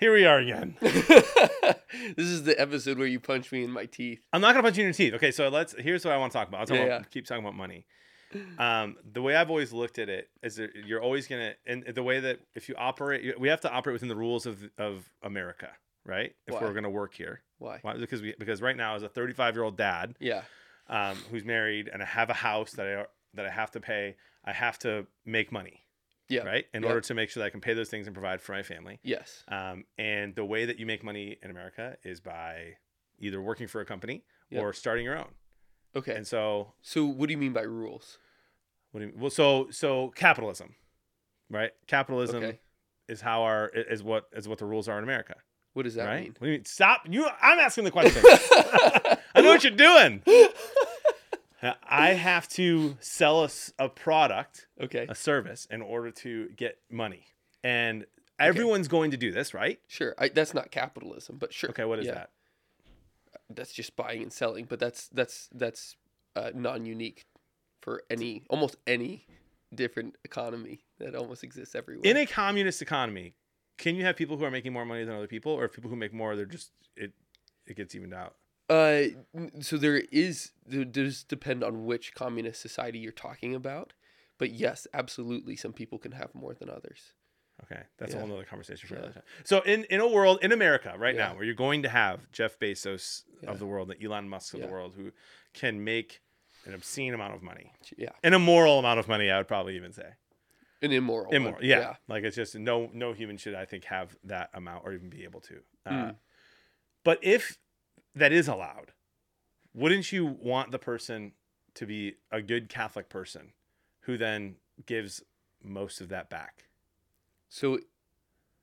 Here we are again. this is the episode where you punch me in my teeth. I'm not gonna punch you in your teeth. Okay, so let's. Here's what I want to talk about. I'll talk Yeah, about, yeah. keep talking about money. Um, the way I've always looked at it is that you're always gonna, and the way that if you operate, we have to operate within the rules of of America, right? If Why? we're gonna work here, Why? Why? Because we because right now as a 35 year old dad, Yeah. um, who's married and I have a house that I that I have to pay, I have to make money, Yeah. right? In Yeah. order to make sure that I can pay those things and provide for my family. Yes. Um, and the way that you make money in America is by either working for a company Yep. or starting your own. Okay. And so, so what do you mean by rules? what do you, mean? well, so so capitalism, right? Capitalism Okay. is how our is what is what the rules are in America, What does that right? mean? What do you mean? Stop! You, I'm asking the question. I know what you're doing. I have to sell a product, Okay. a service, in order to get money, and everyone's going to do this, right? Sure. I, that's not capitalism, but sure. Okay, what is Yeah. that? That's just buying and selling, but that's that's that's uh, non-unique for any almost any different economy that almost exists everywhere. in a communist economy, can you have people who are making more money than other people, or people who make more, they're just it it gets evened out? Uh, so there is there does depend on which communist society you're talking about, but yes, absolutely, some people can have more than others. Okay, that's a whole other conversation for Yeah. another time. So in in a world in America right Yeah. now, where you're going to have Jeff Bezos Yeah. of the world, the Elon Musk of Yeah. the world, who can make an obscene amount of money, Yeah, an immoral amount of money, I would probably even say an immoral. immoral. Yeah. like it's just no no human should I think have that amount or even be able to. Uh, Mm. But if that is allowed, wouldn't you want the person to be a good Catholic person who then gives most of that back? So,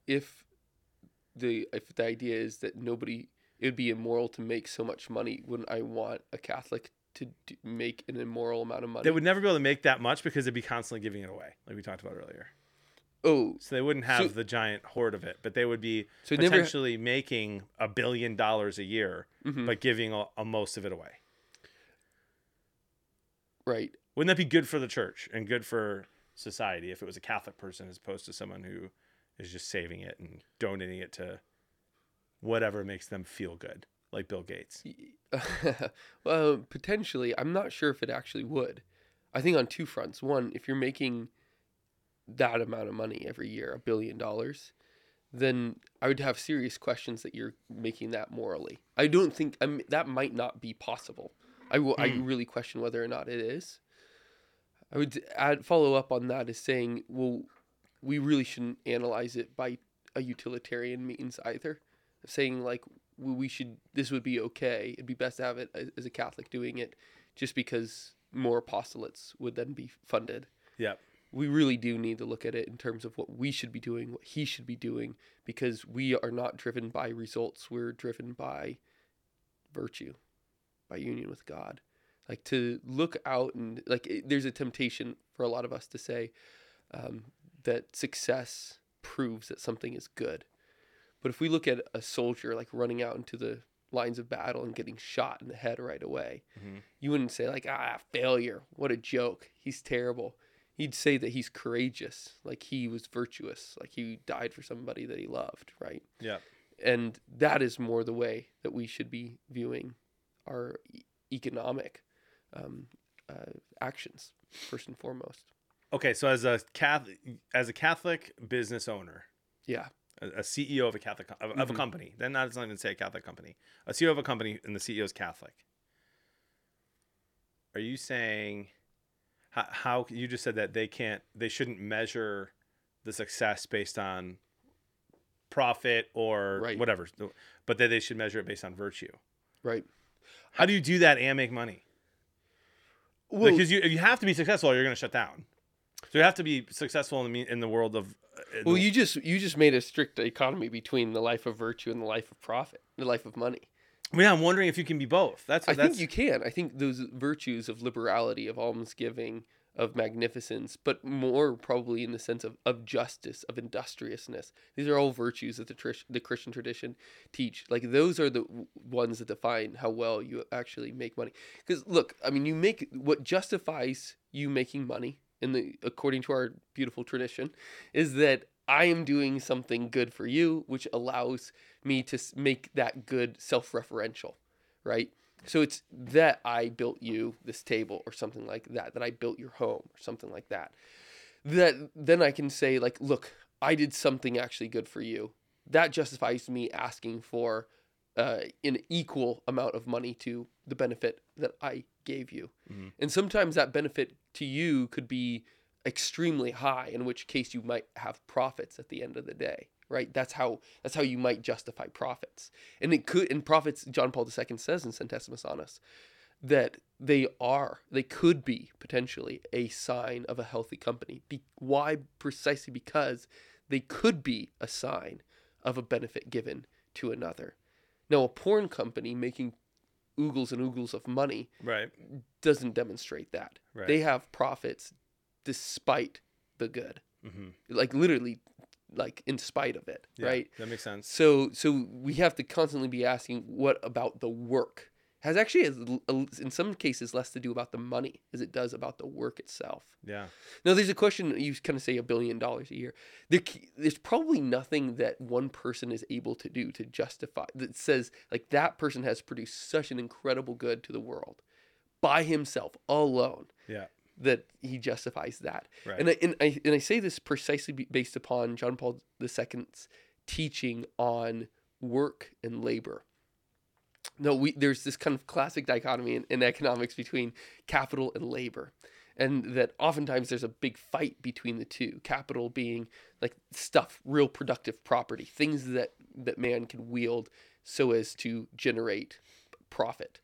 if the if the idea is that nobody, it would be immoral to make so much money. Wouldn't I want a Catholic to make an immoral amount of money? They would never be able to make that much because they'd be constantly giving it away, like we talked about earlier. Oh, So they wouldn't have So- the giant hoard of it, but they would be so potentially making a billion dollars a year, Mhm, but giving a, a most of it away. right. Wouldn't that be good for the church and good for society if it was a Catholic person as opposed to someone who is just saving it and donating it to whatever makes them feel good, like Bill Gates? well, potentially, I'm not sure if it actually would. I think on two fronts. One, if you're making that amount of money every year, a billion dollars, then I would have serious questions that you're making that morally. I don't think I mean, that might not be possible. I will. I Hmm. really question whether or not it is. I would add follow up on that is saying, well, we really shouldn't analyze it by a utilitarian means either. Saying like we we should this would be okay. It'd be best to have it as- as a Catholic doing it, just because more apostolates would then be funded. Yep. We really do need to look at it in terms of what we should be doing, what he should be doing, because we are not driven by results. We're driven by virtue, by union with God. Like to look out and like it, there's a temptation for a lot of us to say um, that success proves that something is good. But if we look at a soldier like running out into the lines of battle and getting shot in the head right away, Mhm. you wouldn't say like ah failure, what a joke, he's terrible. He'd say that he's courageous, like he was virtuous, like he died for somebody that he loved, right? Yep. And that is more the way that we should be viewing our e- economic um, uh, actions first and foremost. Okay, so as a Catholic, as a Catholic business owner, Yeah. a, a CEO of a Catholic of, of a Mhm. company, then not let's not even say a Catholic company, a CEO of a company, and the CEO is Catholic. Are you saying how, how you just said that they can't, they shouldn't measure the success based on profit or Right. whatever, but that they should measure it based on virtue? Right. How do you do that and make money? Well, because you you have to be successful or you're going to shut down. So you have to be successful in the in the world of. well, the- you just you just made a strict economy between the life of virtue and the life of profit, the life of money. Yeah, I'm wondering if you can be both. That's I that's think you can. I think those virtues of liberality, of almsgiving, of magnificence, but more probably in the sense of, of justice, of industriousness. These are all virtues that the, trish, the Christian tradition teach. Like those are the w- ones that define how well you actually make money. Because look, I mean, you make what justifies you making money in the according to our beautiful tradition is that I am doing something good for you, which allows me to make that good self referential, right? So it's that I built you this table or something like that, that I built your home or something like that. That then I can say, like, look, I did something actually good for you. That justifies me asking for uh, an equal amount of money to the benefit that I gave you. Mhm. And sometimes that benefit to you could be extremely high, in which case you might have profits at the end of the day, right? That's how that's how you might justify profits. And it could and profits John Paul II says in Centesimus Annus that they are they could be potentially a sign of a healthy company. Be, why precisely because they could be a sign of a benefit given to another. Now, a porn company making oogles and oogles of money Right. doesn't demonstrate that. Right. They have profits despite the good, hmm like literally, like in spite of it, Yeah, right? That makes sense. So, so we have to constantly be asking, what about the work? Has actually, has l- l- in some cases, less to do about the money as it does about the work itself. Yeah. Now, there's a question you kind of say a billion dollars a year. There, there's probably nothing that one person is able to do to justify that says like that person has produced such an incredible good to the world by himself alone Yeah. That he justifies that. Right. And I, and I and I say this precisely based upon John Paul II's teaching on work and labor. No, we there's this kind of classic dichotomy in, in economics between capital and labor. And that oftentimes there's a big fight between the two. Capital being like stuff, real productive property, things that that man can wield so as to generate profit.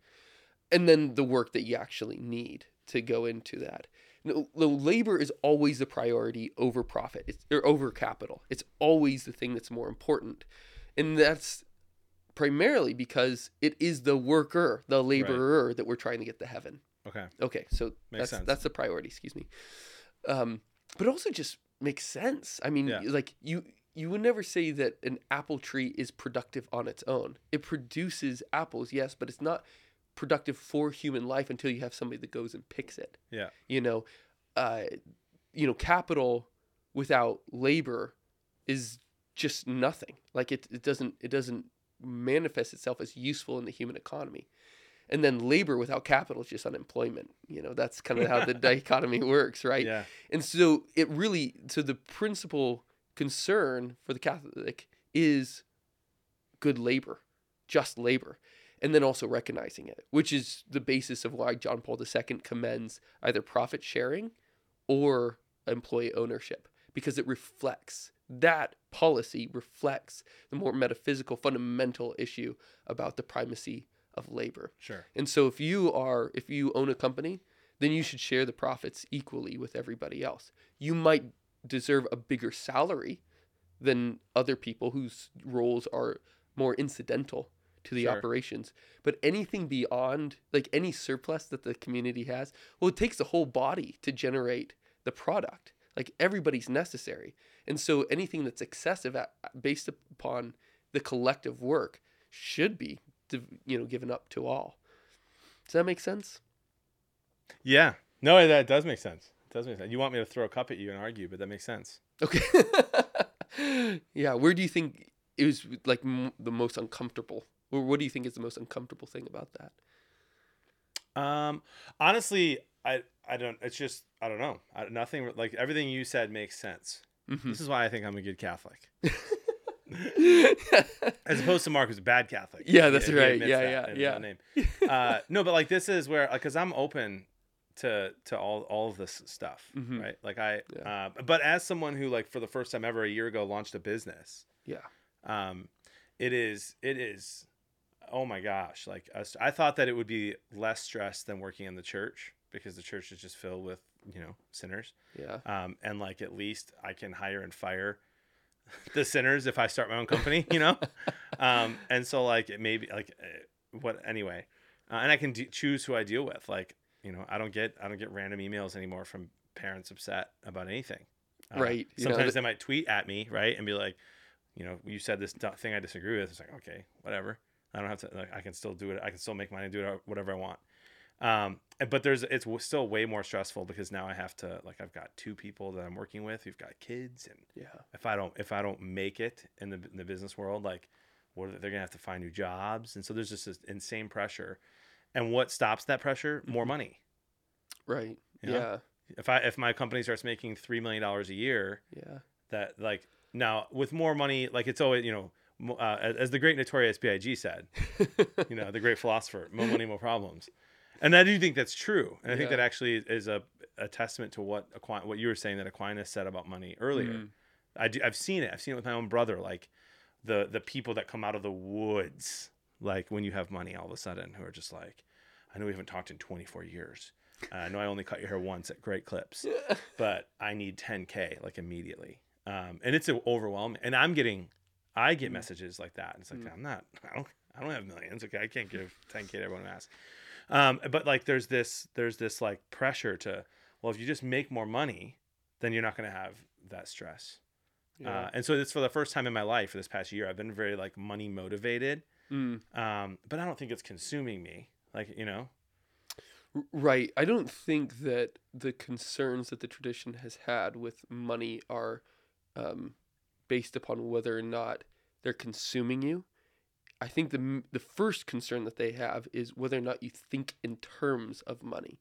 And then the work that you actually need to go into that. No, the labor is always the priority over profit it's, or over capital. It's always the thing that's more important. And that's primarily because it is the worker, the laborer that we're trying to get to heaven. Okay. Okay, so Makes that's sense. that's the priority, excuse me. Um, but it also just makes sense. I mean, Yeah. like you you would never say that an apple tree is productive on its own. It produces apples, yes, but it's not productive for human life until you have somebody that goes and picks it. Yeah. You know, uh, you know, capital without labor is just nothing. Like it, it doesn't it doesn't manifest itself as useful in the human economy. And then labor without capital is just unemployment. You know, that's kind of how the dichotomy works, right? Yeah. And so it really so the principal concern for the Catholic is good labor, just labor, and then also recognizing it, which is the basis of why John Paul II commends either profit sharing or employee ownership because it reflects that policy reflects the more metaphysical fundamental issue about the primacy of labor. Sure. And so if you are if you own a company, then you should share the profits equally with everybody else. You might deserve a bigger salary than other people whose roles are more incidental to the Sure. operations. But anything beyond like any surplus that the community has, well it takes the whole body to generate the product. Like everybody's necessary. And so anything that's excessive at, uh, based upon the collective work should be you know given up to all. Does that make sense? Yeah. No, that does make sense. It does make sense. You want me to throw a cup at you and argue, but that makes sense. Okay. yeah, where do you think it was like m- the most uncomfortable? Or what do you think is the most uncomfortable thing about that? Um, honestly, I I don't. It's just I don't know. I, nothing like everything you said makes sense. Mhm. This is why I think I'm a good Catholic, as opposed to Mark, who's a bad Catholic. Yeah, that's he right. Yeah, that yeah, yeah. Name. Uh, no, but like this is where because I'm open to to all all of this stuff, Mhm. right? Like I, Yeah. uh, but as someone who like for the first time ever a year ago launched a business, yeah. um, it is it is oh my gosh like us- i thought that it would be less stress than working in the church because the church is just filled with you know sinners Yeah. um, and like at least i can hire and fire the sinners if i start my own company you know um, and so like it may be like uh, what anyway uh, and i can d- choose who i deal with like you know i don't get i don't get random emails anymore from parents upset about anything Uh, Right, you sometimes that- they might tweet at me right and be like you know, you said this thing I disagree with. It's like, okay, whatever. I don't have to. Like, I can still do it. I can still make money, and do it whatever I want. Um, but there's it's still way more stressful because now I have to like I've got two people that I'm working with who've got kids, and Yeah. if I don't if I don't make it in the in the business world, like what are they, they're gonna have to find new jobs, and so there's just this insane pressure. And what stops that pressure? More Mhm. money. Right. You know? Yeah. If I if my company starts making three million dollars a year, Yeah. that like now with more money, like it's always you know. Uh, as as the great notorious Big said, you know, the great philosopher, more money, more problems. And I do think that's true. And I think Yeah. that actually is a, a testament to what Aquin- what you were saying that Aquinas said about money earlier. Mm. I do, I've seen it. I've seen it with my own brother. Like the the people that come out of the woods, like when you have money, all of a sudden, who are just like, I know we haven't talked in 24 years. Uh, I know I only cut your hair once at Great Clips, but I need 10k like immediately. Um, and it's overwhelming. And I'm getting, I get Mm. messages like that. And it's like Mm. I'm not, I don't, I don't have millions. Okay, I can't give 10k to everyone who asks. Um, but like there's this, there's this like pressure to, well, if you just make more money, then you're not going to have that stress. yeah. Uh, and so it's for the first time in my life for this past year, I've been very like money motivated. Mm. Um, but I don't think it's consuming me. Like, you know, Right. I don't think that the concerns that the tradition has had with money are um, based upon whether or not they're consuming you. I think the the first concern that they have is whether or not you think in terms of money.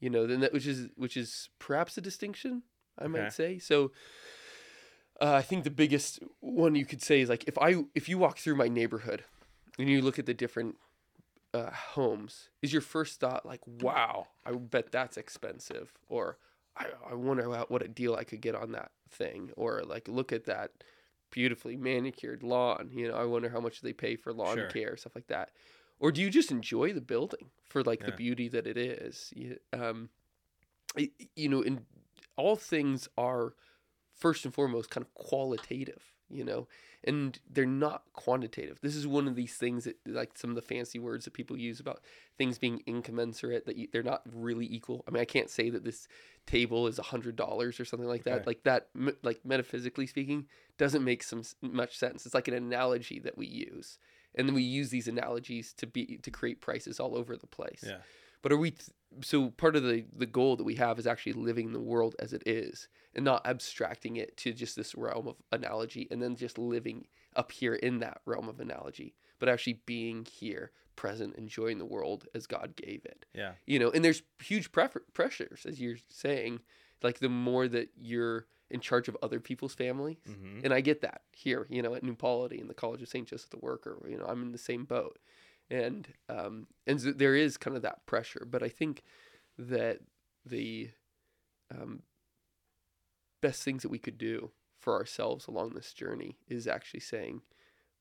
You know, then that which is which is perhaps a distinction, I Okay. might say. So uh, I think the biggest one you could say is like if I if you walk through my neighborhood and you look at the different uh, homes, is your first thought like, "Wow, I bet that's expensive," or "I I wonder what what a deal I could get on that thing," or like, "Look at that beautifully manicured lawn." You know, I wonder how much they pay for lawn Sure. care, stuff like that. Or do you just enjoy the building for like the beauty that it is? You, um, you know, and all things are first and foremost kind of qualitative, you know, and they're not quantitative. This is one of these things that, like some of the fancy words that people use about things being incommensurate, that you, they're not really equal. I mean, I can't say that this table is a hundred dollars or something like that. Okay. Like that, like metaphysically speaking, doesn't make some much sense. It's like an analogy that we use, and then we use these analogies to be to create prices all over the place. yeah, But are we so part of the the goal that we have is actually living the world as it is and not abstracting it to just this realm of analogy and then just living up here in that realm of analogy, but actually being here, present, enjoying the world as God gave it. yeah, You know, and there's huge prefer- pressures as you're saying, like the more that you're in charge of other people's families, hmm and I get that here, you know, at New Polity in the College of St. Joseph the Worker, you know, I'm in the same boat. And um and there is kind of that pressure, but I think that the um best things that we could do for ourselves along this journey is actually saying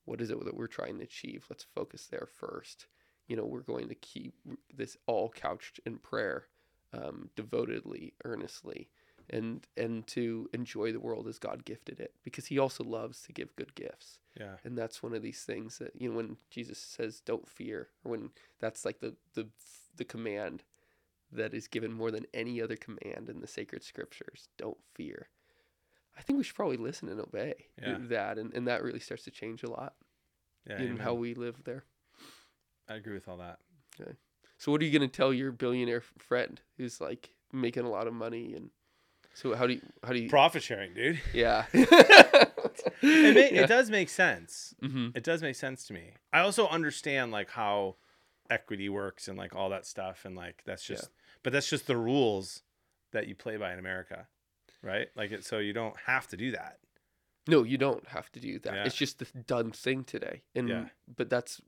what is it that we're trying to achieve? Let's focus there first. You know, we're going to keep this all couched in prayer, um, devotedly, earnestly, and and to enjoy the world as God gifted it because he also loves to give good gifts. yeah, And that's one of these things that you know when Jesus says don't fear or when that's like the the the command that is given more than any other command in the sacred scriptures, don't fear. I think we should probably listen and obey Yeah. that and, and that really starts to change a lot yeah. in amen. how we live there. I agree with all that. Okay. So what are you going to tell your billionaire friend who's like making a lot of money and so how do you how do you Profit sharing, dude. yeah. It, ma- Yeah. it does make sense. hmm It does make sense to me. I also understand like how equity works and like all that stuff and like that's Yeah. just but that's just the rules that you play by in America. Right? Like it so you don't have to do that. No, you don't have to do that. Yeah. It's just the done thing today. And Yeah. but that's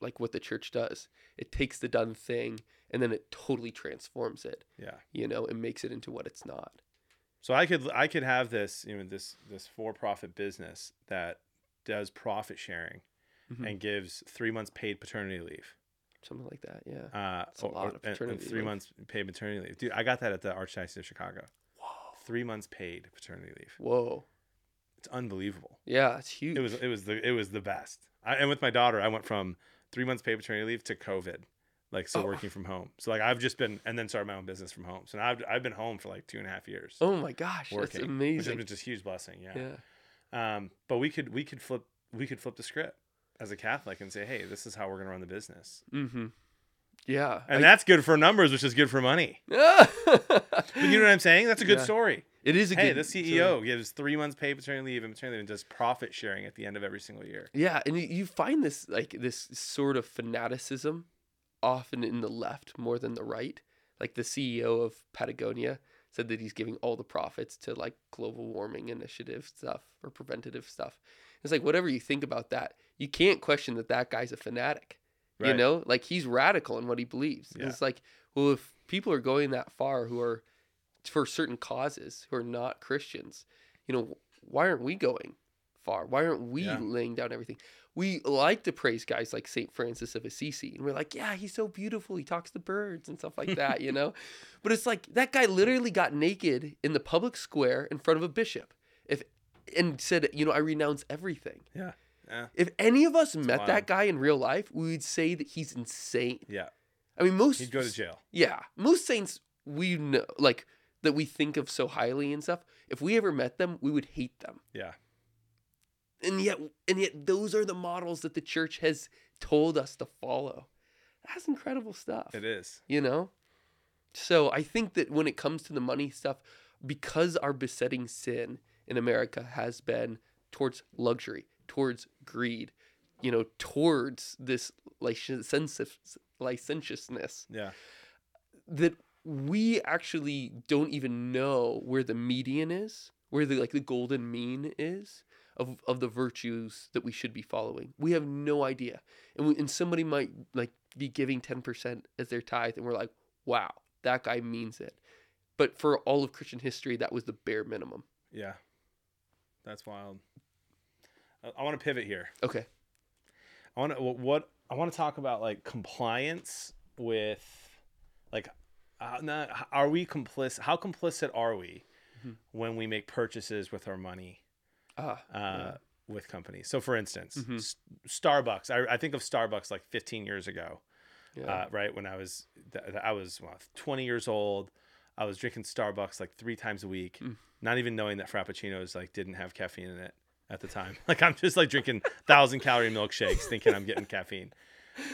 like what the church does. It takes the done thing and then it totally transforms it, Yeah. you know, and makes it into what it's not. So I could I could have this, you know, this this for-profit business that does profit sharing Mhm. and gives 3 months paid paternity leave. Something like that. Yeah. Uh That's a lot of and- and paternity 3 leave. months paid maternity leave. Dude, I got that at the Archdiocese of Chicago. Whoa. 3 months paid paternity leave. Whoa. It's unbelievable. Yeah, it's huge. It was it was the it was the best. I, and with my daughter, I went from three months paid paternity leave to COVID, like still Oh. working from home. So like I've just been and then started my own business from home. So now I've I've been home for like two and a half years Oh my gosh, working, that's which amazing. been just a huge blessing. Yeah. Yeah. Um, but we could we could flip we could flip the script as a Catholic and say, hey, this is how we're gonna run the business. Mm-hmm. Yeah. and that's good for numbers, which is good for money. I- But you know what I'm saying? That's a good Yeah. story. it is a Hey, good the CEO gives three months paid paternity leave and maternity leave and does profit sharing at the end of every single year. Yeah, and you- you find this like this sort of fanaticism often in the left more than the right. Like the CEO of Patagonia said that he's giving all the profits to like global warming initiative stuff or preventative stuff. It's like whatever you think about that, you can't question that that guy's a fanatic. You know, like he's radical in what he believes. Yeah. It's like, well, if people are going that far who are for certain causes who are not Christians, you know, why aren't we going far? Why aren't we Yeah. laying down everything? We like to praise guys like St. Francis of Assisi, and we're like, yeah, he's so beautiful. He talks to birds and stuff like that, you know? But it's like that guy literally got naked in the public square in front of a bishop if and said, you know, I renounce everything. Yeah. Yeah. If any of us met wild. that guy in real life, we would say that he's insane. Yeah. I mean, most He'd go to jail. yeah, most saints we know like that we think of so highly and stuff. If we ever met them, we would hate them. Yeah. And yet, and yet, those are the models that the church has told us to follow. That's incredible stuff. It is. You know. So I think that when it comes to the money stuff, because our besetting sin in America has been towards luxury, towards greed, you know, towards this licentious, licentiousness, Yeah. that we actually don't even know where the median is, where the like the golden mean is of of the virtues that we should be following. We have no idea, and we, and somebody might like be giving ten percent as their tithe, and we're like, wow, that guy means it. But for all of Christian history, that was the bare minimum. Yeah. That's wild. I, I want to pivot here. Okay. I want to what I want to talk about like compliance with like uh, not, are we complicit how complicit are we Mhm. when we make purchases with our money. Uh, Yeah. with companies. So for instance, Mhm. S- Starbucks, I, I think of Starbucks like 15 years ago, yeah. uh, right? When I was, th- I was what, 20 years old. I was drinking Starbucks like three times a week, Mm. not even knowing that Frappuccinos like didn't have caffeine in it at the time. Like I'm just like drinking thousand calorie milkshakes, thinking I'm getting caffeine.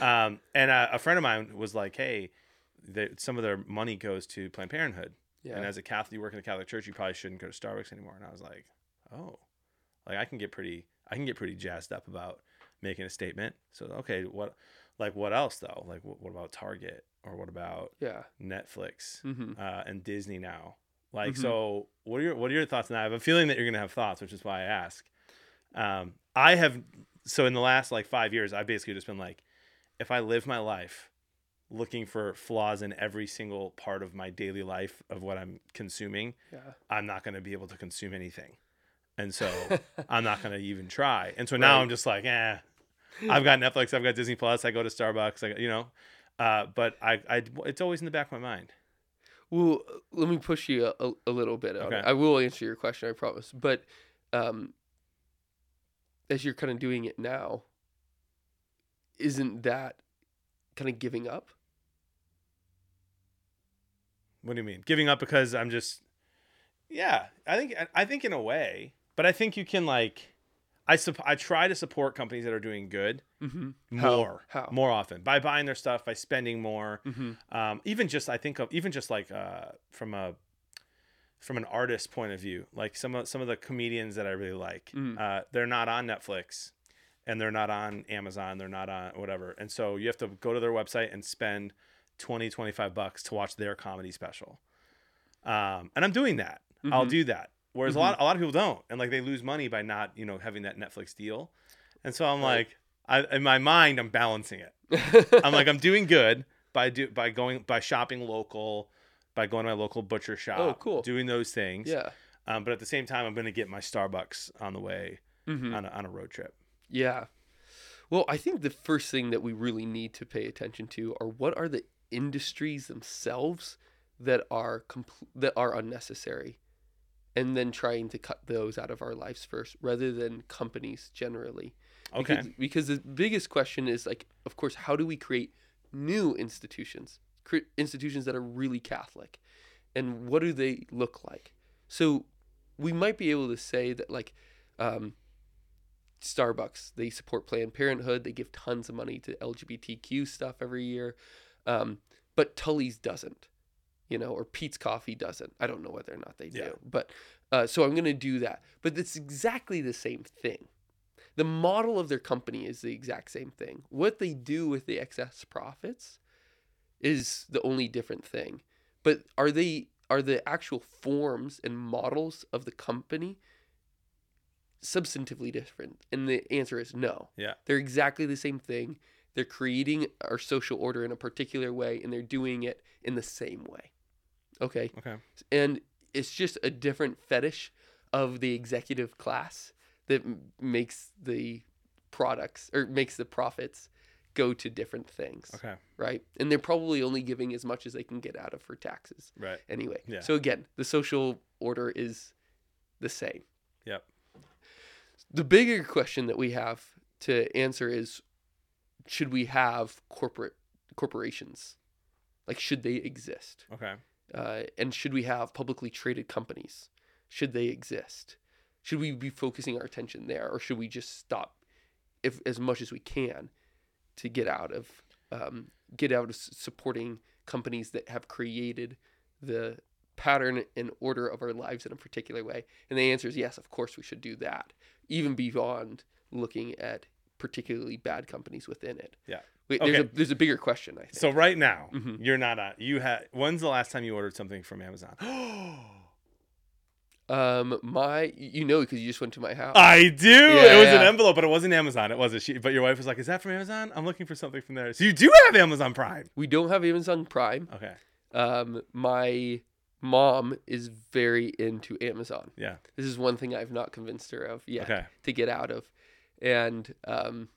Um, and uh, a friend of mine was like, "Hey, they, some of their money goes to Planned Parenthood, yeah. and as a Catholic, you work in the Catholic Church, you probably shouldn't go to Starbucks anymore." And I was like, "Oh, like I can get pretty, I can get pretty jazzed up about making a statement." So okay, what, like what else though? Like what, what about Target or what about yeah. Netflix hmm uh, and Disney now? Like Mhm. so, what are your what are your thoughts on that? I have a feeling that you're gonna have thoughts, which is why I ask. Um, I have so in the last like five years, I've basically just been like, if I live my life looking for flaws in every single part of my daily life of what I'm consuming, Yeah. I'm not going to be able to consume anything. And so I'm not going to even try. And so now I'm just like, eh, I've got Netflix, I've got Disney Plus, I go to Starbucks, I, you know, uh, but I, I, it's always in the back of my mind. Well, let me push you a, a, little bit on Okay. I will answer your question, I promise. But um, as you're kind of doing it now, isn't that kind of giving up? What do you mean? Giving up because I'm just, yeah, I think, I think in a way, but I think you can like, I sup- I try to support companies that are doing good Mm-hmm. more, How? more often by buying their stuff, by spending more, Mm-hmm. um, even just I think of even just like uh, from a from an artist point of view, like some of some of the comedians that I really like, Mm. uh, they're not on Netflix, and they're not on Amazon, they're not on whatever, and so you have to go to their website and spend 20, 25 bucks to watch their comedy special, um, and I'm doing that. I'll Mhm. do that. Whereas a Mhm. lot a lot of people don't, and like they lose money by not you know having that Netflix deal, and so I'm Right. like, I in my mind I'm balancing it. I'm like I'm doing good by do by going by shopping local, by going to my local butcher shop. Oh, cool. Doing those things. yeah. Um, but at the same time, I'm going to get my Starbucks on the way Mm-hmm. on a, on a road trip. Yeah. Well, I think the first thing that we really need to pay attention to are what are the industries themselves that are compl- that are unnecessary, and then trying to cut those out of our lives first, rather than companies generally. Okay. Because, because the biggest question is like, of course, how do we create new institutions, cre- institutions that are really Catholic, and what do they look like? So we might be able to say that like, um, Starbucks they support Planned Parenthood, they give tons of money to LGBTQ stuff every year. Um, but Tully's doesn't, you know, or Peet's Coffee doesn't. I don't know whether or not they do, Yeah. but uh, so I'm going to do that. But it's exactly the same thing. The model of their company is the exact same thing. What they do with the excess profits is the only different thing. But are they are the actual forms and models of the company substantively different? And the answer is no. Yeah. They're exactly the same thing. They're creating our social order in a particular way and they're doing it in the same way. Okay. Okay. And it's just a different fetish of the executive class that m- makes the products or makes the profits go to different things, Okay. right? And they're probably only giving as much as they can get out of for taxes Right. anyway. Yeah. So again, the social order is the same. Yep. The bigger question that we have to answer is should we have corporate corporations? Like should they exist? Okay. Uh, and should we have publicly traded companies? Should they exist? Should we be focusing our attention there, or should we just stop, if as much as we can, to get out of um, get out of supporting companies that have created the pattern and order of our lives in a particular way? And the answer is yes. Of course, we should do that, even beyond looking at particularly bad companies within it. Yeah. Wait, there's Okay. a there's a bigger question. I think. So right now, Mhm. you're not on. you had when's the last time you ordered something from Amazon? Um, my, you know, because you just went to my house. I do. Yeah, it was an envelope, but it wasn't Amazon. It wasn't. She, but your wife was like, "Is that from Amazon? I'm looking for something from there." So you do have Amazon Prime. we don't have Amazon Prime. Okay. Um, my mom is very into Amazon. Yeah. This is one thing I've not convinced her of yet Okay. to get out of, and um,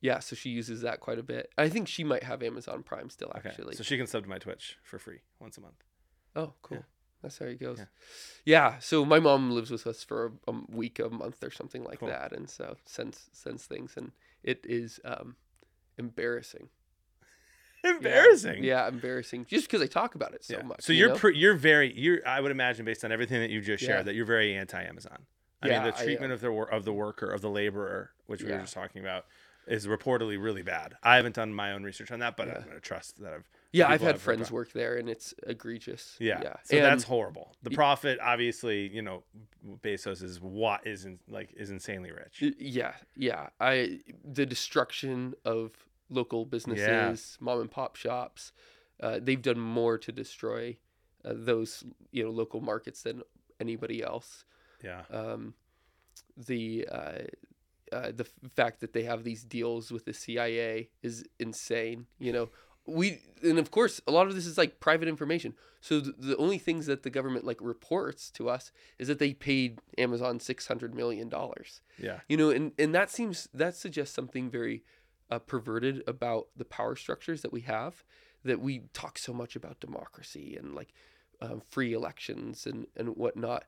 yeah, so she uses that quite a bit. I think she might have Amazon Prime still, actually. Okay. So she can sub to my Twitch for free once a month. oh, cool. Yeah. That's how it goes. Yeah. Yeah. So my mom lives with us for a, a week, a month, or something like Cool. that, and so sends sends things, and it is um, embarrassing. Embarrassing. Yeah, embarrassing. Just because I talk about it so Yeah. much. So you you're know? pre- you're very you're I would imagine based on everything that you just shared Yeah. that you're very anti Amazon. I Yeah, mean the I treatment of the wor- of the worker of the laborer, which we were just talking about, is reportedly really bad. I haven't done my own research on that, but Yeah. I'm gonna trust that I've yeah, I've had I've friends work there, and it's egregious. yeah. yeah. So that's horrible. The profit, obviously, you know, Bezos is what is in, like is insanely rich. Yeah, yeah. I the destruction of local businesses, mom and pop shops. Uh, they've done more to destroy uh, those you know local markets than anybody else. Yeah. Um, the uh, uh, the f- fact that they have these deals with the CIA is insane. You know, we and of course a lot of this is like private information. So th- the only things that the government like reports to us is that they paid Amazon six hundred million dollars. Yeah. You know, and and that seems that suggests something very uh, perverted about the power structures that we have. That we talk so much about democracy and like um, free elections and and whatnot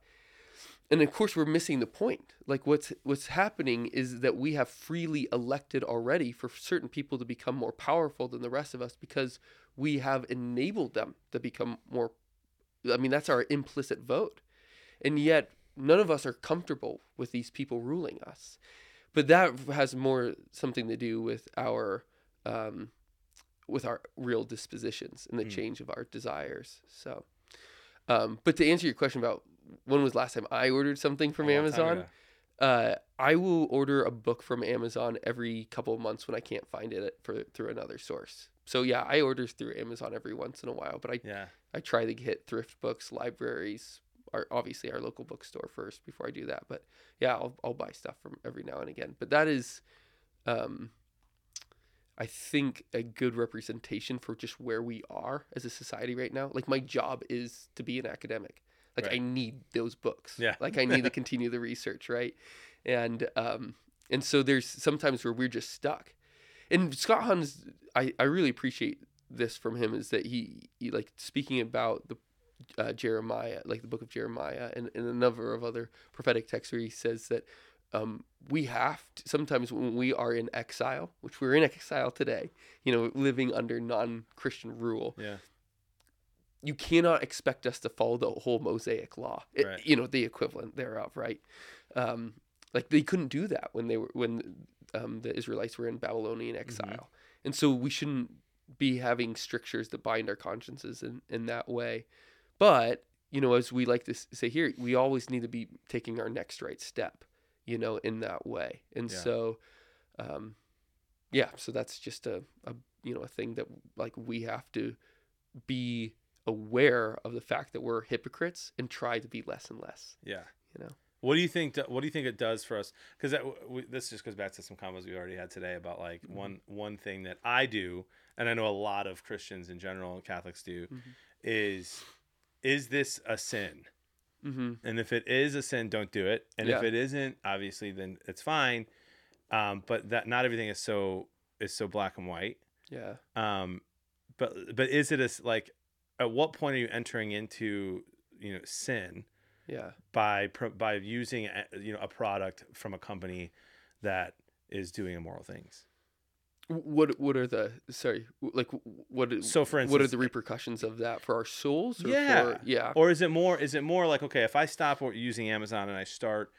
and of course we're missing the point. Like what's what's happening is that we have freely elected already for certain people to become more powerful than the rest of us because we have enabled them to become more i mean that's our implicit vote. And yet none of us are comfortable with these people ruling us. But that has more something to do with our um, with our real dispositions and the Mm. change of our desires. So um, but to answer your question about when was the last time I ordered something from A long time Amazon, uh, I will order a book from Amazon every couple of months when I can't find it for through another source. So yeah, I order through Amazon every once in a while, but I Yeah. I try to hit thrift books, libraries, our obviously our local bookstore first before I do that. But yeah, I'll I'll buy stuff from every now and again. But that is, um, I think a good representation for just where we are as a society right now. Like my job is to be an academic. Like I need those books. Yeah. Like I need to continue the research, right? And um, and so there's sometimes where we're just stuck. And Scott Hahn's, I I really appreciate this from him is that he, he like speaking about the uh, Jeremiah, like the book of Jeremiah, and, and a number of other prophetic texts where he says that um, we have to, sometimes when we are in exile, which we're in exile today, you know, living under non Christian rule, Yeah. You cannot expect us to follow the whole Mosaic law, It- Right. you know, the equivalent thereof, right? Um, like they couldn't do that when they were when um, the Israelites were in Babylonian exile, and so we shouldn't be having strictures that bind our consciences in, in that way. But, you know, as we like to say here, we always need to be taking our next right step, you know, in that way. And Yeah. so, um, yeah, so that's just a, a, you know, a thing that like we have to be aware of the fact that we're hypocrites and try to be less and less, Yeah. you know? What do you think? What do you think it does for us? Because this just goes back to some combos we already had today about like Mhm. one one thing that I do, and I know a lot of Christians in general and Catholics do, Mhm. is is this a sin? Mm-hmm. And if it is a sin, don't do it. And if it isn't, obviously, then it's fine. Um, but that not everything is so is so black and white. Yeah. Um, but but is it a like at what point are you entering into you know sin Yeah. by by using a, you know a product from a company that is doing immoral things? What what are the sorry like what is- So for instance, what are the eh, repercussions of that for our souls? Or Yeah. For, yeah. Or is it more is it more like okay, if I stop using Amazon and I start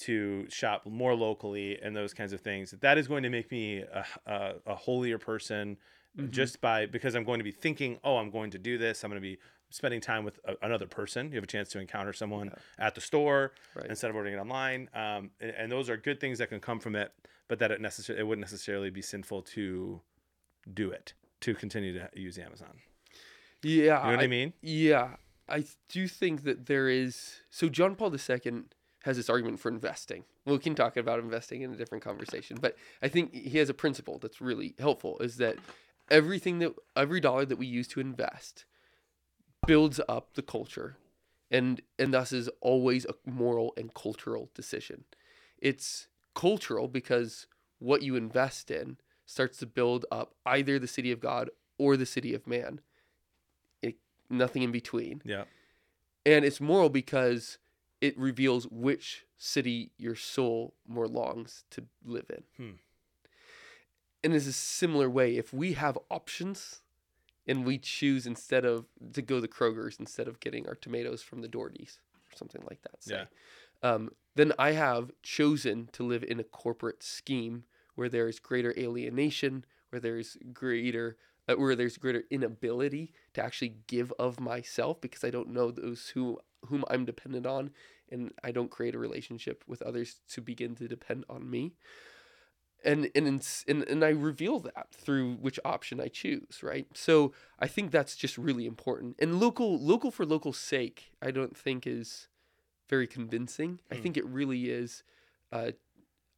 to shop more locally and those kinds of things, that is going to make me a, a, a holier person Mhm. just by because I'm going to be thinking, oh, I'm going to do this. I'm going to be spending time with a, another person. You have a chance to encounter someone Yeah. at the store right. instead of ordering it online. Um, and, and those are good things that can come from it, but that it necessarily it wouldn't necessarily be sinful to do it to continue to use Amazon. yeah. You know what I, mean? Yeah, I do think that there is. So John Paul II has this argument for investing. We can talk about investing in a different conversation, but I think he has a principle that's really helpful. Is that everything that every dollar that we use to invest builds up the culture, and and thus is always a moral and cultural decision. It's cultural because what you invest in starts to build up either the city of God or the city of man. It, nothing in between. Yeah. And it's moral because it reveals which city your soul more longs to live in. Hmm. And it's a similar way. If we have options and we choose instead of to go to Kroger's instead of getting our tomatoes from the Doherty's or something like that, say, um, then I have chosen to live in a corporate scheme where there is greater alienation, where there's greater uh, where there's greater inability to actually give of myself because I don't know those who whom I'm dependent on, and I don't create a relationship with others to begin to depend on me. And and and and I reveal that through which option I choose, right? So I think that's just really important. And local local for local sake, I don't think is very convincing. I Hmm. think it really is. Uh,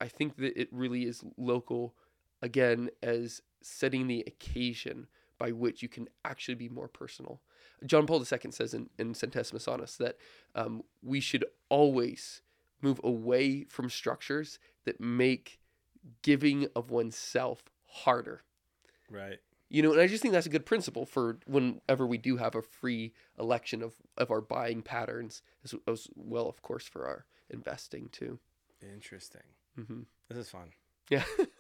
I think that it really is local, again, as setting the occasion by which you can actually be more personal. John Paul II says in, in Centesimus Annus that um, we should always move away from structures that make giving of oneself harder. Right. You know, and I just think that's a good principle for whenever we do have a free election of, of our buying patterns, as, as well, of course, for our investing too. Interesting. hmm This is fun. Yeah.